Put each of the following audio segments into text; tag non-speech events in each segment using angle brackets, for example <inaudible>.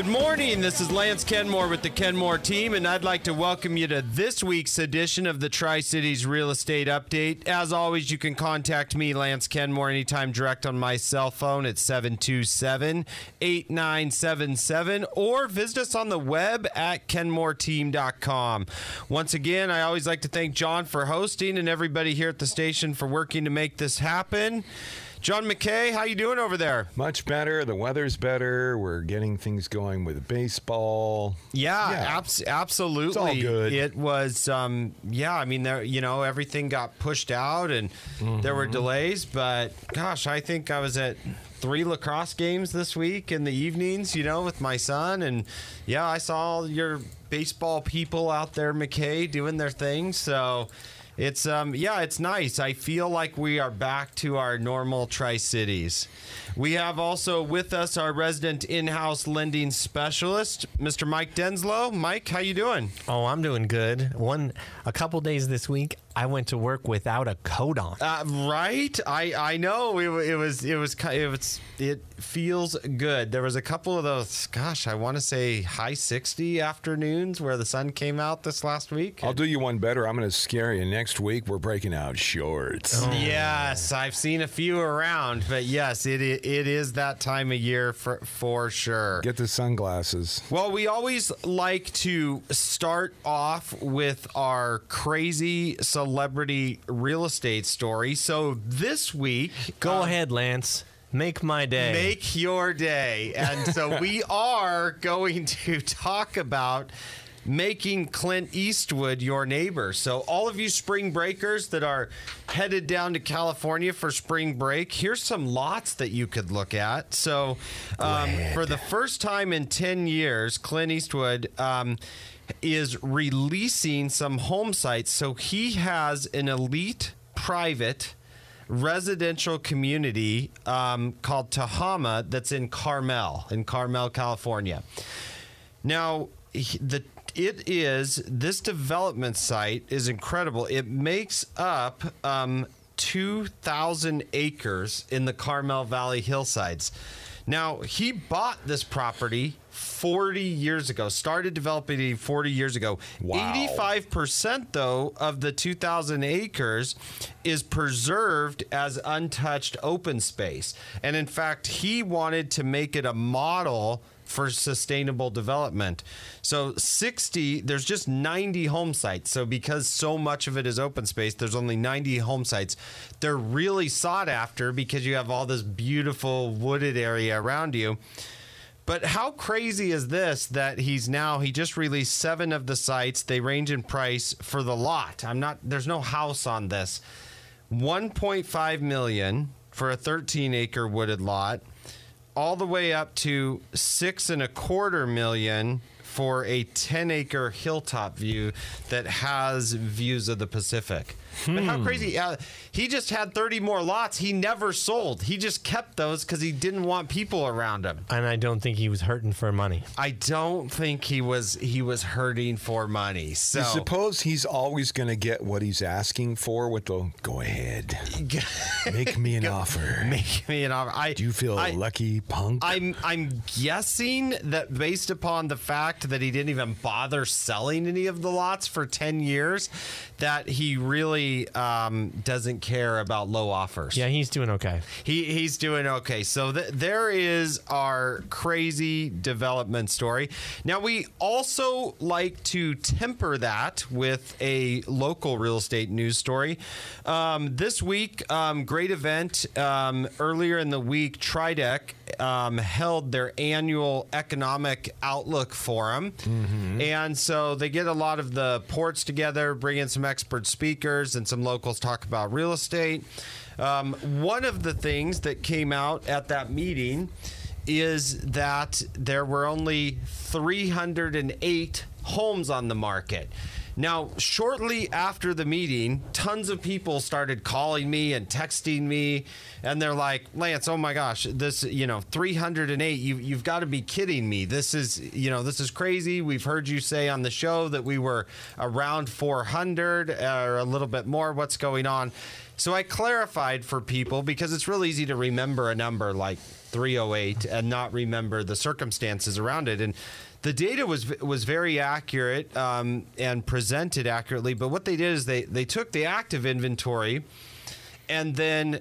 Good morning. This is Lance Kenmore with the Kenmore team, and I'd like to welcome you to this week's edition of the Tri Cities Real Estate Update. As always, you can contact me, Lance Kenmore, anytime direct on my cell phone at 727 8977 or visit us on the web at kenmoreteam.com. Once again, I always like to thank John for hosting and everybody here at the station for working to make this happen. John McKay, how you doing over there? Much better. The weather's better. We're getting things going with baseball. Yeah, yeah. Abs- absolutely. It's all good. It was, um, yeah. I mean, there, you know, everything got pushed out, and mm-hmm. there were delays. But gosh, I think I was at three lacrosse games this week in the evenings. You know, with my son, and yeah, I saw your baseball people out there, McKay, doing their thing. So it's um yeah, it's nice. I feel like we are back to our normal Tri Cities. We have also with us our resident in-house lending specialist, Mr. Mike Denslow. Mike, how you doing? Oh, I'm doing good. One a couple days this week, I went to work without a coat on. Uh, right? I I know it, it was it was it was it feels good. There was a couple of those. Gosh, I want to say high 60 afternoons where the sun came out this last week. I'll do you one better. I'm going to scare you. Next week we're breaking out shorts. Oh. Yes, I've seen a few around, but yes, it it is that time of year for for sure. Get the sunglasses. Well, we always like to start off with our crazy celebrity real estate story. So this week, go um, ahead, Lance. Make my day. Make your day. And so we <laughs> are going to talk about making Clint Eastwood your neighbor. So, all of you spring breakers that are headed down to California for spring break, here's some lots that you could look at. So, um, for the first time in 10 years, Clint Eastwood. Um, is releasing some home sites. So he has an elite private residential community um, called Tehama that's in Carmel, in Carmel, California. Now, the it is this development site is incredible. It makes up um, 2,000 acres in the Carmel Valley hillsides. Now, he bought this property 40 years ago, started developing it 40 years ago. Wow. 85% though of the 2000 acres is preserved as untouched open space. And in fact, he wanted to make it a model for sustainable development. So 60, there's just 90 home sites. So because so much of it is open space, there's only 90 home sites. They're really sought after because you have all this beautiful wooded area around you. But how crazy is this that he's now he just released 7 of the sites. They range in price for the lot. I'm not there's no house on this. 1.5 million for a 13 acre wooded lot all the way up to six and a quarter million for a 10 acre hilltop view that has views of the Pacific. Hmm. But how hmm. crazy! Uh, he just had 30 more lots. He never sold. He just kept those because he didn't want people around him. And I don't think he was hurting for money. I don't think he was. He was hurting for money. So you suppose he's always going to get what he's asking for with the go ahead, <laughs> make me an offer. <laughs> Make me an offer. I do you feel I, lucky, punk? I'm I'm guessing that based upon the fact that he didn't even bother selling any of the lots for 10 years, that he really um, doesn't care about low offers. Yeah, he's doing okay. He he's doing okay. So th- there is our crazy development story. Now we also like to temper that with a local real estate news story. Um, this week, um, great event. Um, earlier in the week, Tridec um, held their annual economic outlook forum, mm-hmm. and so they get a lot of the ports together, bring in some expert speakers and some locals talk about real estate. Um, one of the things that came out at that meeting is that there were only 308 homes on the market. Now, shortly after the meeting, tons of people started calling me and texting me, and they're like, "Lance, oh my gosh, this, you know, 308. You, you've got to be kidding me. This is, you know, this is crazy. We've heard you say on the show that we were around 400 or a little bit more. What's going on?" So I clarified for people because it's real easy to remember a number like 308 and not remember the circumstances around it. And the data was was very accurate um, and presented accurately. But what they did is they they took the active inventory and then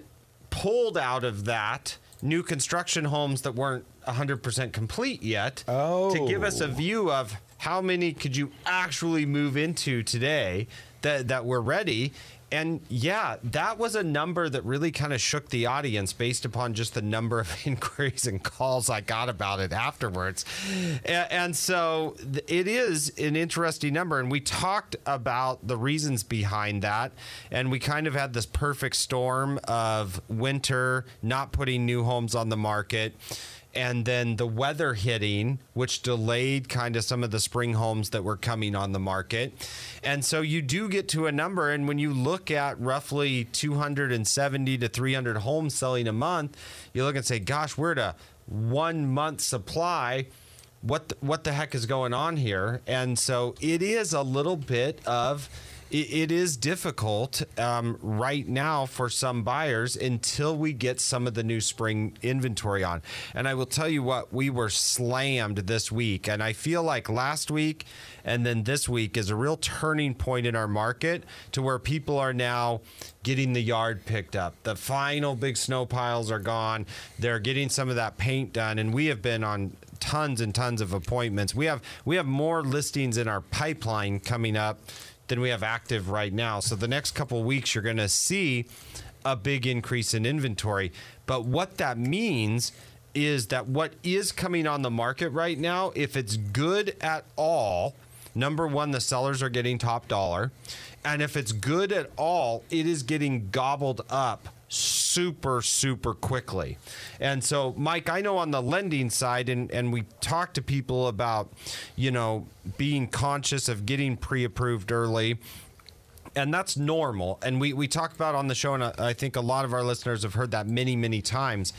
pulled out of that new construction homes that weren't 100% complete yet to give us a Oh. view of how many could you actually move into today that that were ready and yeah that was a number that really kind of shook the audience based upon just the number of <laughs> inquiries and calls I got about it afterwards. And, and so it is an interesting number and we talked about the reasons behind that and we kind of had this perfect storm of winter not putting new homes on the market and then the weather hitting, which delayed kind of some of the spring homes that were coming on the market. And so you do get to a number. And when you look at roughly 270 to 300 homes selling a month, you look and say, gosh, we're at a one month supply. What the, what the heck is going on here? And so it is a little bit of it, it is difficult um, right now for some buyers until we get some of the new spring inventory on. And I will tell you what, we were slammed this week. And I feel like last week and then this week is a real turning point in our market to where people are now getting the yard picked up. The final big snow piles are gone. They're getting some of that paint done. And we have been on tons and tons of appointments. We have we have more listings in our pipeline coming up than we have active right now. So the next couple weeks, you're going to see a big increase in inventory. But what that means is that what is coming on the market right now, if it's good at all, number one, the sellers are getting top dollar. And if it's good at all, it is getting gobbled up super super quickly. And so mike i know on the lending side and, and we talk to people about you know being conscious of getting pre-approved early. And that's normal. And we, we talk about on the show and i think a lot of our listeners have heard that many many times.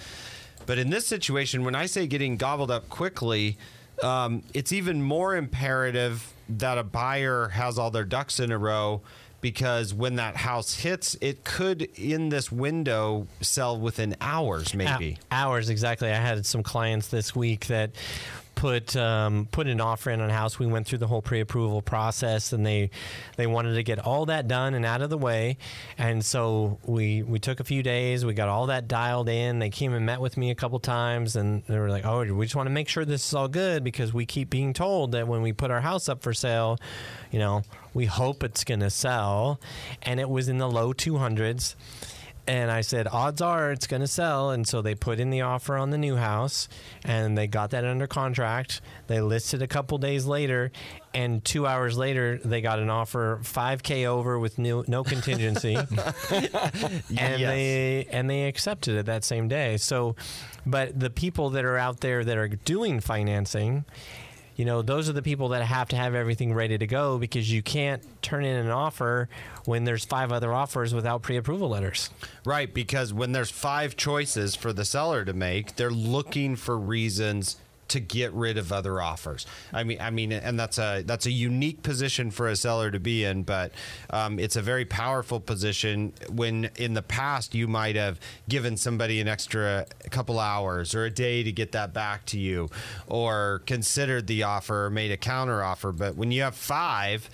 But in this situation when i say getting gobbled up quickly um, it's even more imperative that a buyer has all their ducks in a row because when that house hits, it could in this window sell within hours, maybe. Hou- hours exactly. I had some clients this week that put um, put an offer in on a house. We went through the whole pre-approval process, and they they wanted to get all that done and out of the way. And so we we took a few days. We got all that dialed in. They came and met with me a couple times, and they were like, "Oh, we just want to make sure this is all good because we keep being told that when we put our house up for sale, you know, we hope it's going to sell." And it was in the low 200s. And I said, odds are it's going to sell. And so they put in the offer on the new house and they got that under contract. They listed a couple days later. And two hours later, they got an offer 5K over with no, no <laughs> contingency. <laughs> and Yes. they and they accepted it that same day. So, but the people that are out there that are doing financing, you know, those are the people that have to have everything ready to go because you can't turn in an offer when there's five other offers without pre-approval letters. Right, because when there's five choices for the seller to make, they're looking for reasons to get rid of other offers. I mean, I mean, and that's a that's a unique position for a seller to be in, but um, it's a very powerful position. When in the past you might have given somebody an extra couple hours or a day to get that back to you, or considered the offer or made a counter offer, but when you have five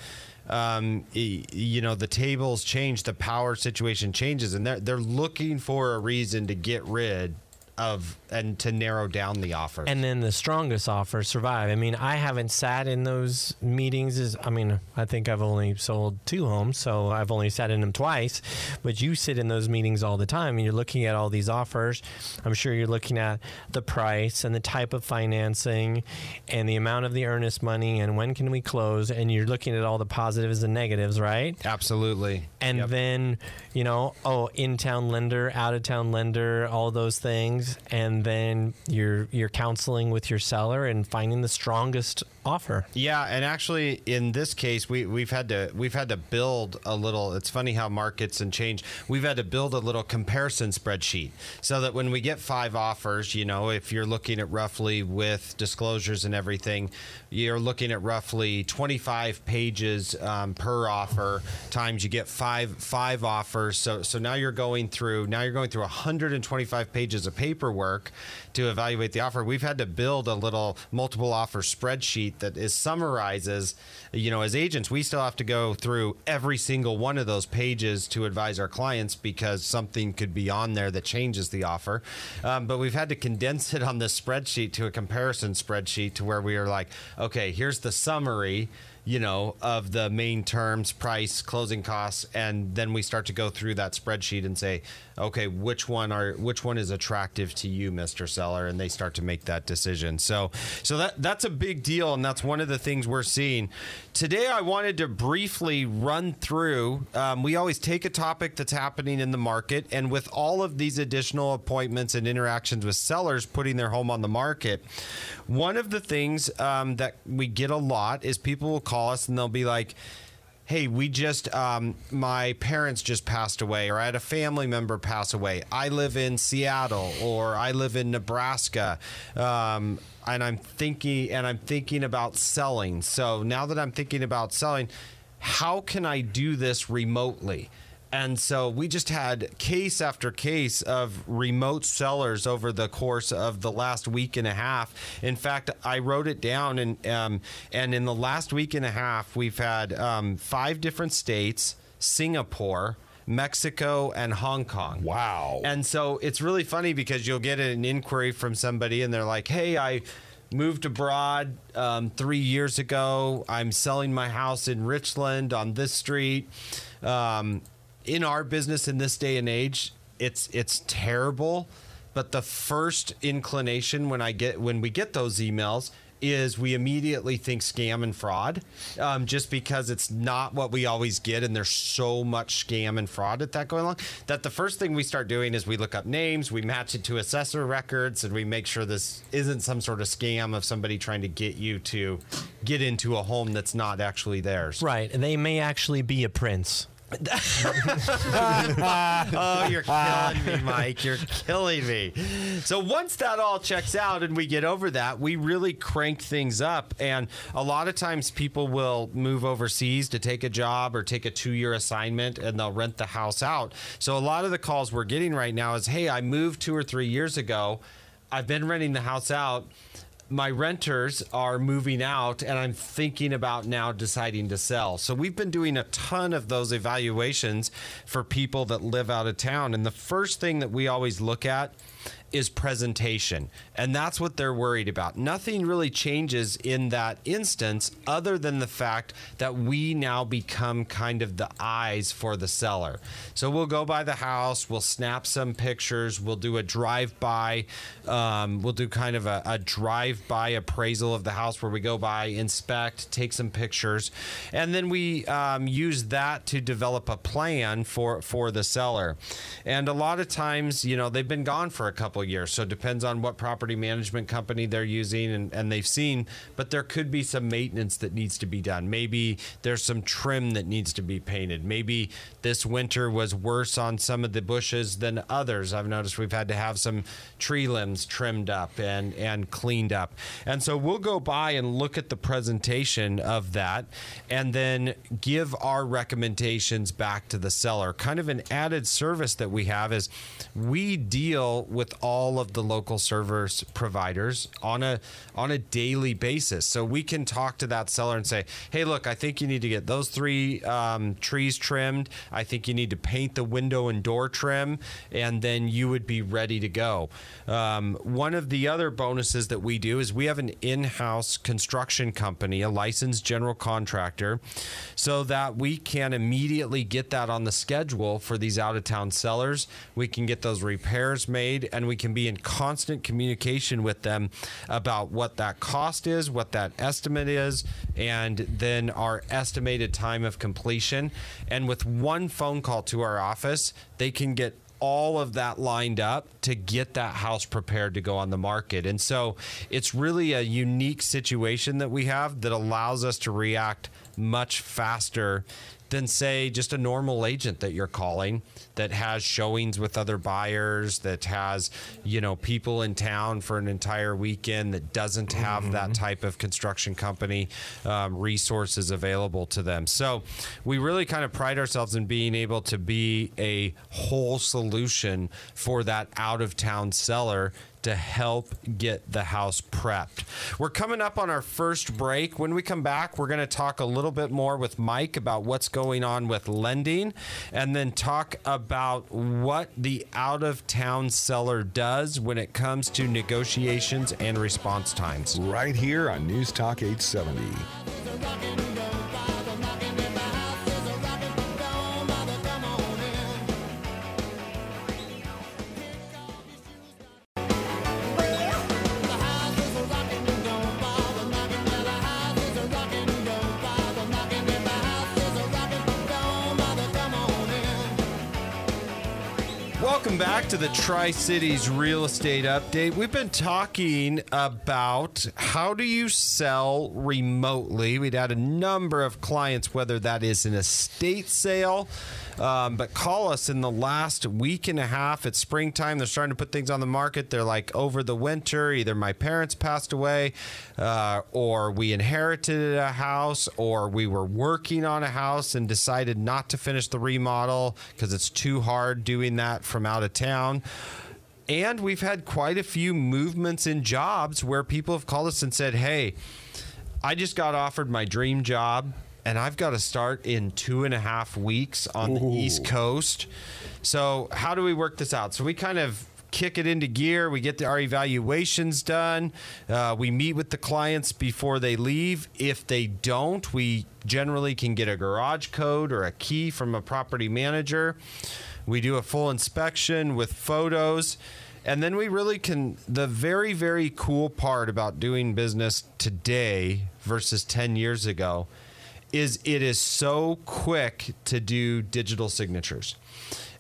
um, you know the tables change, the power situation changes, and they're they're looking for a reason to get rid of and to narrow down the offer. And then the strongest offer survive. I mean, I haven't sat in those meetings. Is I mean, I think I've only sold two homes, so I've only sat in them twice. But you sit in those meetings all the time, and you're looking at all these offers. I'm sure you're looking at the price and the type of financing, and the amount of the earnest money, and when can we close. And you're looking at all the positives and negatives, right? Absolutely. And Yep. then, you know, oh, in town lender, out of town lender, all those things. And then you're you're counseling with your seller and finding the strongest offer. Yeah, and actually, in this case, we we've had to we've had to build a little. It's funny how markets and change. We've had to build a little comparison spreadsheet so that when we get five offers, you know, if you're looking at roughly with disclosures and everything, you're looking at roughly 25 pages um, per offer times you get five five offers. So so now you're going through now you're going through 125 pages of paper paperwork to evaluate the offer. We've had to build a little multiple offer spreadsheet that is summarizes, you know, as agents, we still have to go through every single one of those pages to advise our clients because something could be on there that changes the offer. Um, but we've had to condense it on this spreadsheet to a comparison spreadsheet to where we are like, okay, here's the summary you know, of the main terms, price, closing costs, and then we start to go through that spreadsheet and say, okay, which one are which one is attractive to you, Mr. Seller, and they start to make that decision. So, so that that's a big deal, and that's one of the things we're seeing today. I wanted to briefly run through. Um, we always take a topic that's happening in the market, and with all of these additional appointments and interactions with sellers putting their home on the market, one of the things um, that we get a lot is people will call us and they'll be like, hey, we just, um, my parents just passed away, or I had a family member pass away. I live in Seattle, or I live in Nebraska. Um, and I'm thinking, and I'm thinking about selling. So now that I'm thinking about selling, how can I do this remotely? And so we just had case after case of remote sellers over the course of the last week and a half. In fact, I wrote it down, and um, and in the last week and a half, we've had um, five different states, Singapore. Mexico and Hong Kong. Wow. And so it's really funny because you'll get an inquiry from somebody and they're like, hey, I moved abroad um, three years ago. I'm selling my house in Richland on this street. Um, in our business in this day and age, it's it's terrible. But the first inclination when I get when we get those emails is we immediately think scam and fraud, um, just because it's not what we always get, and there's so much scam and fraud at that going on. That the first thing we start doing is we look up names, we match it to assessor records, and we make sure this isn't some sort of scam of somebody trying to get you to get into a home that's not actually theirs. Right. And they may actually be a prince. <laughs> oh, you're killing me, Mike. You're killing me. So once that all checks out and we get over that, we really crank things up. And a lot of times people will move overseas to take a job or take a two year assignment and they'll rent the house out. So a lot of the calls we're getting right now is hey, I moved two or three years ago. I've been renting the house out my renters are moving out and I'm thinking about now deciding to sell. So we've been doing a ton of those evaluations for people that live out of town. And the first thing that we always look at is presentation. And that's what they're worried about. Nothing really changes in that instance other than the fact that we now become kind of the eyes for the seller. So we'll go by the house, we'll snap some pictures, we'll do a drive by, um, we'll do kind of a, a drive by appraisal of the house where we go by, inspect, take some pictures, and then we um, use that to develop a plan for, for the seller. And a lot of times, you know, they've been gone for a couple years. So it depends on what property management company they're using and, and they've seen, but there could be some maintenance that needs to be done. Maybe there's some trim that needs to be painted. Maybe this winter was worse on some of the bushes than others. I've noticed we've had to have some tree limbs trimmed up and, and cleaned up. And so we'll go by and look at the presentation of that and then give our recommendations back to the seller. Kind of an added service that we have is we deal with all of the local service providers on a on a daily basis. So we can talk to that seller and say, "Hey, look, I think you need to get those three um, trees trimmed. I think you need to paint the window and door trim, and then you would be ready to go." Um, one of the other bonuses that we do is we have an in-house construction company, a licensed general contractor, so that we can immediately get that on the schedule for these out-of-town sellers. We can get those repairs made, and we can be in constant communication with them about what that cost is, what that estimate is, and then our estimated time of completion. And with one phone call to our office, they can get all of that lined up to get that house prepared to go on the market. And so it's really a unique situation that we have that allows us to react much faster than say just a normal agent that you're calling that has showings with other buyers that has you know people in town for an entire weekend that doesn't have mm-hmm. that type of construction company um, resources available to them so we really kind of pride ourselves in being able to be a whole solution for that out of town seller to help get the house prepped. We're coming up on our first break. When we come back, we're going to talk a little bit more with Mike about what's going on with lending and then talk about what the out of town seller does when it comes to negotiations and response times. Right here on News Talk 870. Tri Cities Real Estate Update. We've been talking about how do you sell remotely. We'd had a number of clients, whether that is an estate sale um, but call us in the last week and a half. It's springtime. They're starting to put things on the market. They're like over the winter. Either my parents passed away, uh, or we inherited a house, or we were working on a house and decided not to finish the remodel because it's too hard doing that from out of town. And we've had quite a few movements in jobs where people have called us and said, Hey, I just got offered my dream job and I've got to start in two and a half weeks on Ooh. the East Coast. So, how do we work this out? So, we kind of kick it into gear. We get the, our evaluations done. Uh, we meet with the clients before they leave. If they don't, we generally can get a garage code or a key from a property manager. We do a full inspection with photos. And then we really can. The very, very cool part about doing business today versus 10 years ago is it is so quick to do digital signatures.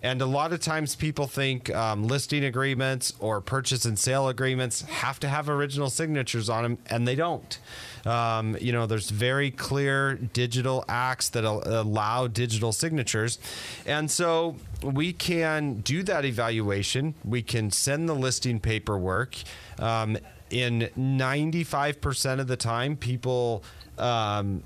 And a lot of times people think um, listing agreements or purchase and sale agreements have to have original signatures on them, and they don't. Um, you know, there's very clear digital acts that allow digital signatures. And so we can do that evaluation. We can send the listing paperwork. Um, in 95% of the time, people um,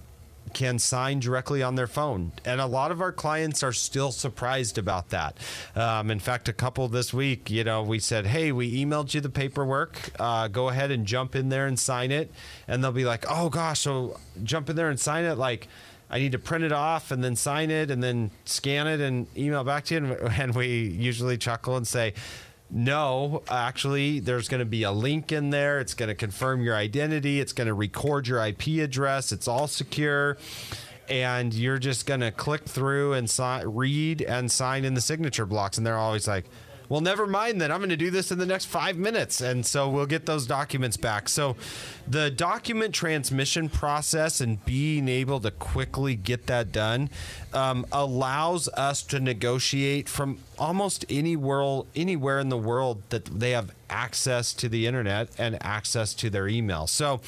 can sign directly on their phone. And a lot of our clients are still surprised about that. Um, in fact, a couple this week, you know, we said, hey, we emailed you the paperwork. Uh, go ahead and jump in there and sign it. And they'll be like, oh gosh, so jump in there and sign it. Like, I need to print it off and then sign it and then scan it and email back to you. And <laughs> we usually chuckle and say, no, actually, there's going to be a link in there. It's going to confirm your identity. It's going to record your IP address. It's all secure. And you're just going to click through and si- read and sign in the signature blocks. And they're always like, well, never mind then. I'm going to do this in the next five minutes. And so we'll get those documents back. So the document transmission process and being able to quickly get that done um, allows us to negotiate from almost any world, anywhere in the world that they have access to the internet and access to their email. So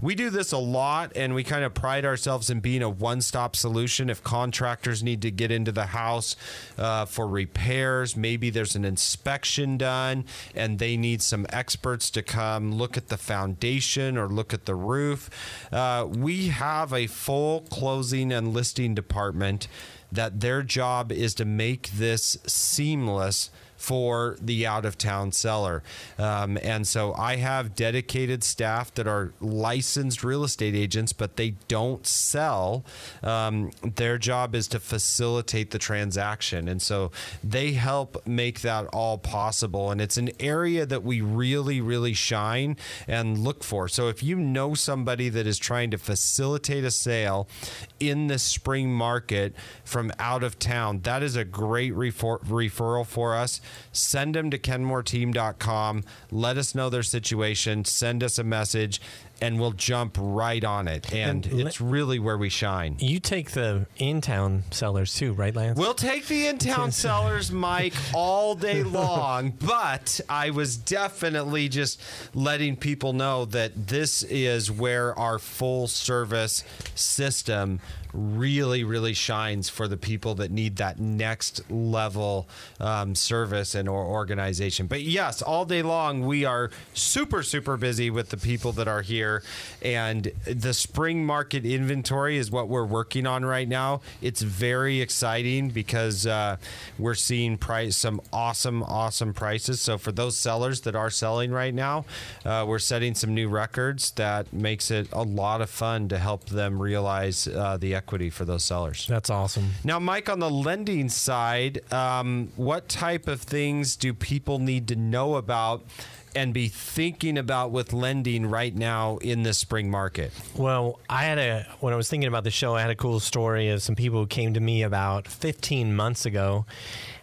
we do this a lot and we kind of pride ourselves in being a one stop solution. If contractors need to get into the house uh, for repairs, maybe there's an inspection done and they need some experts to come look at the foundation or look at the roof. Uh, we have a full closing and listing department that their job is to make this seamless for the out of town seller. Um, and so I have dedicated staff that are licensed real estate agents, but they don't sell. Um, their job is to facilitate the transaction. And so they help make that all possible. And it's an area that we really, really shine and look for. So if you know somebody that is trying to facilitate a sale in the spring market from out of town, that is a great refer- referral for us send them to kenmoreteam.com. Let us know their situation. Send us a message and we'll jump right on it. And, And it's really where we shine. You take the in-town sellers too, right, Lance? We'll take the in-town <laughs> sellers, Mike, all day <laughs> long. But I was definitely just letting people know that this is where our full service system really, really shines for the people that need that next level um, service and or organization. But yes, all day long we are super, super busy with the people that are here, and the spring market inventory is what we're working on right now. It's very exciting because uh, we're seeing price some awesome, awesome prices. So for those sellers that are selling right now, uh, we're setting some new records that makes it a lot of fun to help them realize uh, the equity for those sellers. That's awesome. Now, Mike, on the lending side, um, what type of things do people need to know about and be thinking about with lending right now in the spring market? Well, I had a when I was thinking about the show, I had a cool story of some people who came to me about 15 months ago,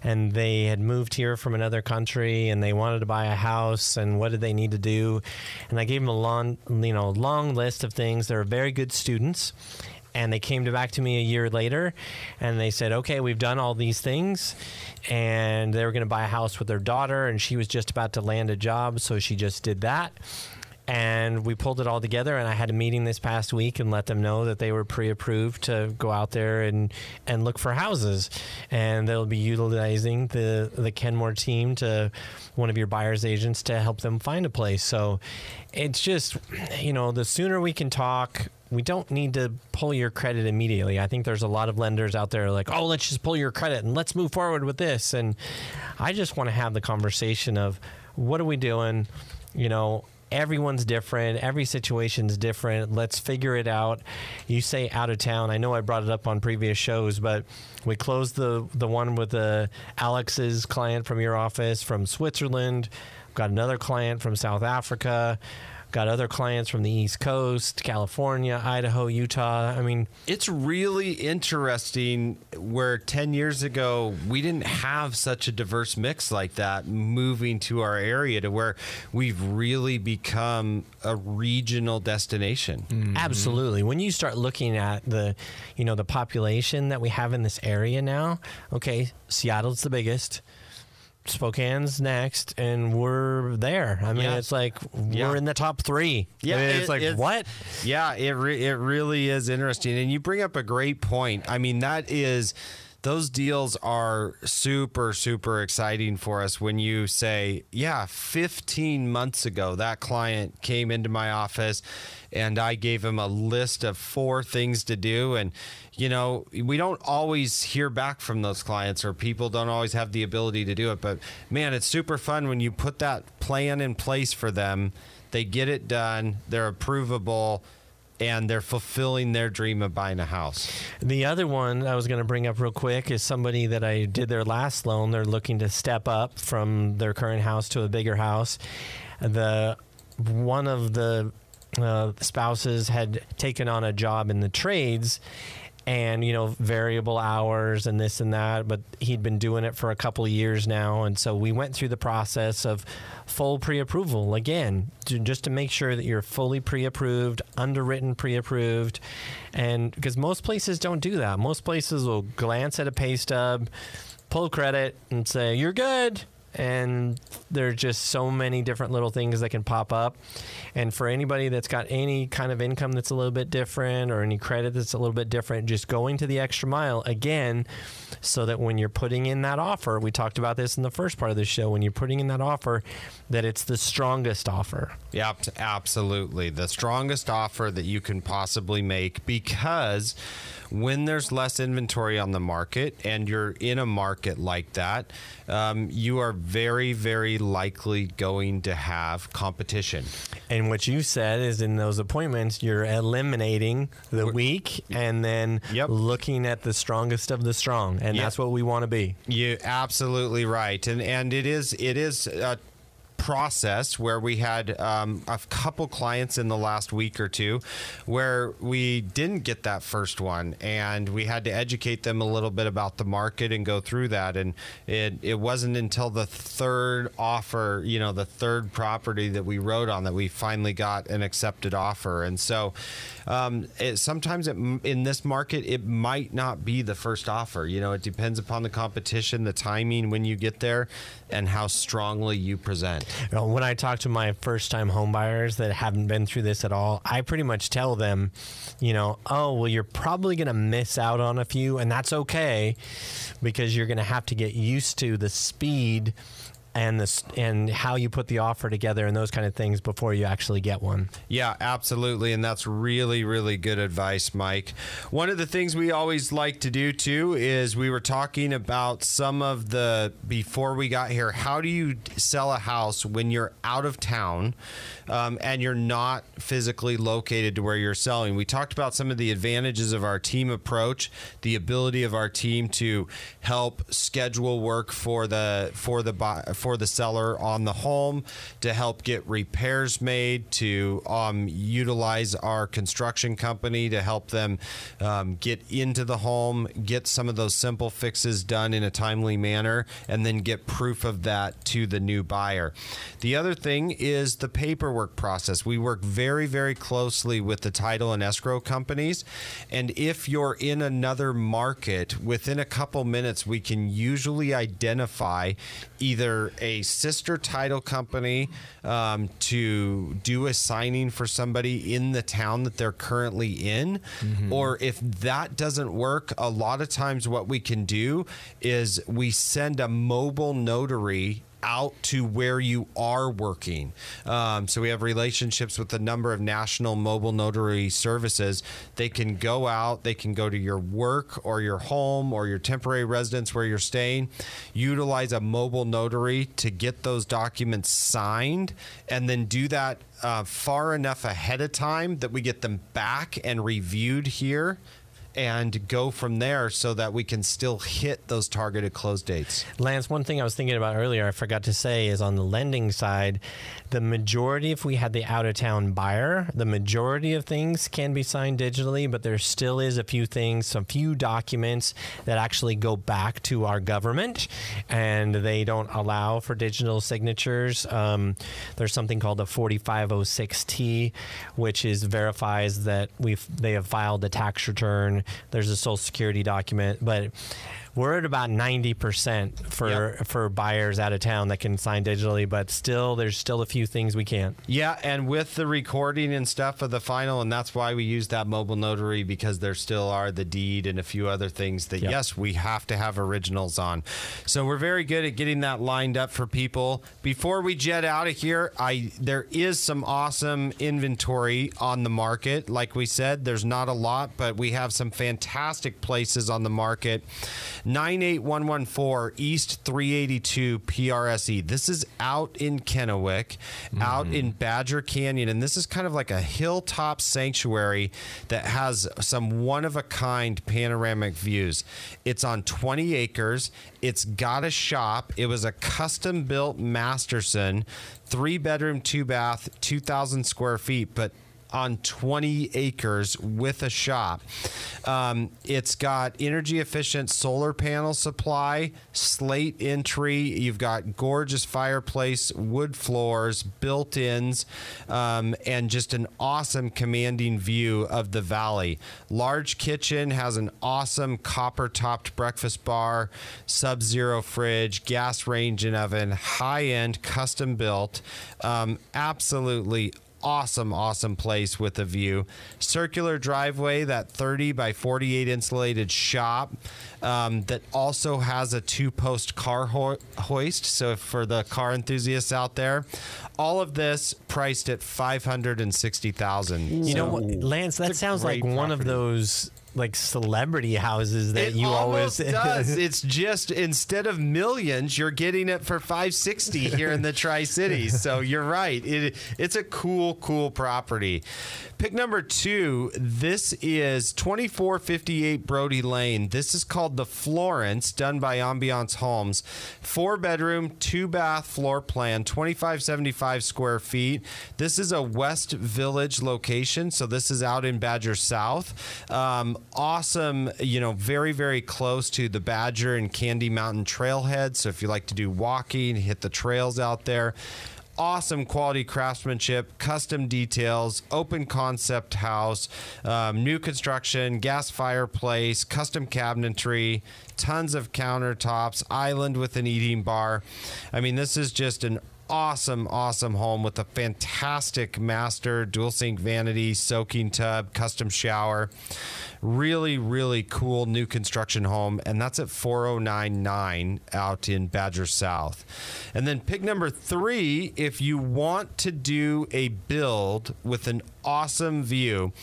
and they had moved here from another country and they wanted to buy a house and what did they need to do, and I gave them a long, you know, long list of things. They're very good students. And they came to back to me a year later, and they said, "Okay, we've done all these things, and they were going to buy a house with their daughter, and she was just about to land a job, so she just did that." and we pulled it all together and i had a meeting this past week and let them know that they were pre-approved to go out there and and look for houses and they'll be utilizing the the kenmore team to one of your buyers agents to help them find a place so it's just you know the sooner we can talk we don't need to pull your credit immediately. I think there's a lot of lenders out there like, oh, let's just pull your credit and let's move forward with this. And I just want to have the conversation of what are we doing? You know, everyone's different every situation's different let's figure it out you say out of town i know i brought it up on previous shows but we closed the the one with the alex's client from your office from switzerland got another client from south africa got other clients from the east coast california idaho utah i mean It's really interesting where 10 years ago we didn't have such a diverse mix like that moving to our area to where we've really become a regional destination. Mm-hmm. Absolutely. When you start looking at the, you know, the population that we have in this area now, okay, Seattle's the biggest. Spokane's next, and we're there. I mean, Yeah. it's like we're in the top three. Yeah, I mean, it's like it's- what? Yeah, it re- it really is interesting, and you bring up a great point. I mean, that is those deals are super super exciting for us when you say, yeah, 15 months ago that client came into my office and I gave him a list of four things to do. And you know, we don't always hear back from those clients or people don't always have the ability to do it, but man, it's super fun when you put that plan in place for them. They get it done, they're approvable, and they're fulfilling their dream of buying a house. The other one I was going to bring up real quick is somebody that I did their last loan. They're looking to step up from their current house to a bigger house. The one of the uh, spouses had taken on a job in the trades and you know variable hours and this and that but he'd been doing it for a couple of years now. And so we went through the process of full pre-approval again to, just to make sure that you're fully pre-approved underwritten pre-approved. And because most places don't do that. Most places will glance at a pay stub pull credit and say you're good and there's just so many different little things that can pop up and for anybody that's got any kind of income that's a little bit different or any credit that's a little bit different just going to the extra mile again so that when you're putting in that offer we talked about this in the first part of the show when you're putting in that offer that it's the strongest offer Yep, absolutely. The strongest offer that you can possibly make because when there's less inventory on the market and you're in a market like that, um, you are very, very likely going to have competition. and what you said is in those appointments you're eliminating the weak and then Yep. looking at the strongest of the strong and Yep. that's what we want to be You absolutely right, and and it is it is a process where we had um, a couple clients in the last week or two where we didn't get that first one and we had to educate them a little bit about the market and go through that. And it, it wasn't until the third offer you know the third property that we wrote on that we finally got an accepted offer. And so um, it, sometimes it, in this market it might not be the first offer. You know it depends upon the competition the timing when you get there and how strongly you present when I talk to my first time homebuyers that haven't been through this at all, I pretty much tell them, you know, oh, well, you're probably going to miss out on a few, and that's okay because you're going to have to get used to the speed and the and how you put the offer together and those kind of things before you actually get one. Yeah, absolutely. And that's really, really good advice, Mike. One of the things we always like to do too is we were talking about some of the, before we got here, how do you sell a house when you're out of town um, and you're not physically located to where you're selling? We talked about some of the advantages of our team approach, the ability of our team to help schedule work for the, for the, buy, for the seller on the home to help get repairs made, to um, utilize our construction company to help them um, get into the home, get some of those simple fixes done in a timely manner, and then get proof of that to the new buyer. The other thing is the paperwork process. We work very, very closely with the title and escrow companies. And if you're in another market, within a couple minutes, we can usually identify either a sister title company um, to do a signing for somebody in the town that they're currently in. Or if that doesn't work, a lot of times what we can do is we send a mobile notary out to where you are working. Um, so we have relationships with a number of national mobile notary services. They can go out, they can go to your work or your home or your temporary residence where you're staying, utilize a mobile notary to get those documents signed, and then do that uh, far enough ahead of time that we get them back and reviewed here. And go from there so that we can still hit those targeted close dates. Lance, one thing I was thinking about earlier, I forgot to say, is on the lending side, the majority, if we had the out of town buyer, the majority of things can be signed digitally, but there still is a few things, some few documents that actually go back to our government and they don't allow for digital signatures. Um, there's something called the 4506T, which is verifies that we've they have filed the tax return. There's a social security document, but we're at about 90% for Yep. for buyers out of town that can sign digitally, but still there's still a few things we can't. Yeah, and with the recording and stuff of the final, and that's why we use that mobile notary because there still are the deed and a few other things that Yep. yes, we have to have originals on. So we're very good at getting that lined up for people. Before we jet out of here, I there is some awesome inventory on the market. Like we said, there's not a lot, but we have some fantastic places on the market. 98114 East 382 PRSE. This is out in Kennewick, out mm-hmm. in Badger Canyon, and this is kind of like a hilltop sanctuary that has some one of a kind panoramic views. It's on 20 acres. It's got a shop. It was a custom built Masterson, three bedroom, two bath, 2,000 square feet, but on 20 acres with a shop. Um, it's got energy efficient solar panel supply, slate entry. You've got gorgeous fireplace, wood floors, built ins, um, and just an awesome commanding view of the valley. Large kitchen has an awesome copper topped breakfast bar, sub zero fridge, gas range and oven, high end, custom built. Um, absolutely awesome, awesome place with a view. Circular driveway, that 30 by 48 insulated shop um, that also has a two post car ho- hoist. So, for the car enthusiasts out there, all of this priced at 560000 You know what, Lance? That sounds like great one of those like celebrity houses that It you always <laughs> does. It's just instead of millions, you're getting it for 560 here in the Tri Cities. <laughs> So you're right. It, it's a cool, cool property. Pick number two. This is 2458 Brody Lane. This is called the Florence, done by Ambiance Homes. Four bedroom, two bath floor plan, 2575 square feet. This is a West Village location. So this is out in Badger South. Um, awesome, you know, very, very close to the Badger and Candy Mountain trailhead. So if you like to do walking, hit the trails out there awesome quality craftsmanship, custom details, open concept house, um, new construction, gas fireplace, custom cabinetry, tons of countertops, island with an eating bar. I mean, this is just an awesome, awesome home with a fantastic master dual sink vanity, soaking tub, custom shower. Really, really cool new construction home, and that's at 4099 out in Badger South. And then pick number three if you want to do a build with an awesome view.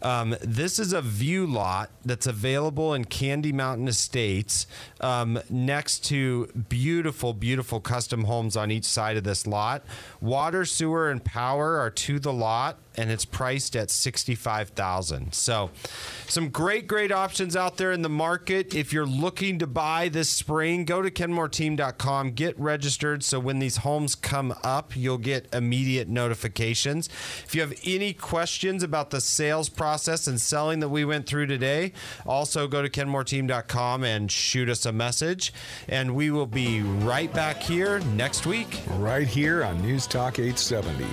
Um, this is a view lot that's available in Candy Mountain Estates um, next to beautiful, beautiful custom homes on each side of this lot. Water, sewer, and power are to the lot and it's priced at 65,000. So some great great options out there in the market. If you're looking to buy this spring, go to kenmoreteam.com, get registered so when these homes come up, you'll get immediate notifications. If you have any questions about the sales process and selling that we went through today, also go to kenmoreteam.com and shoot us a message and we will be right back here next week. Right here on News Talk 870.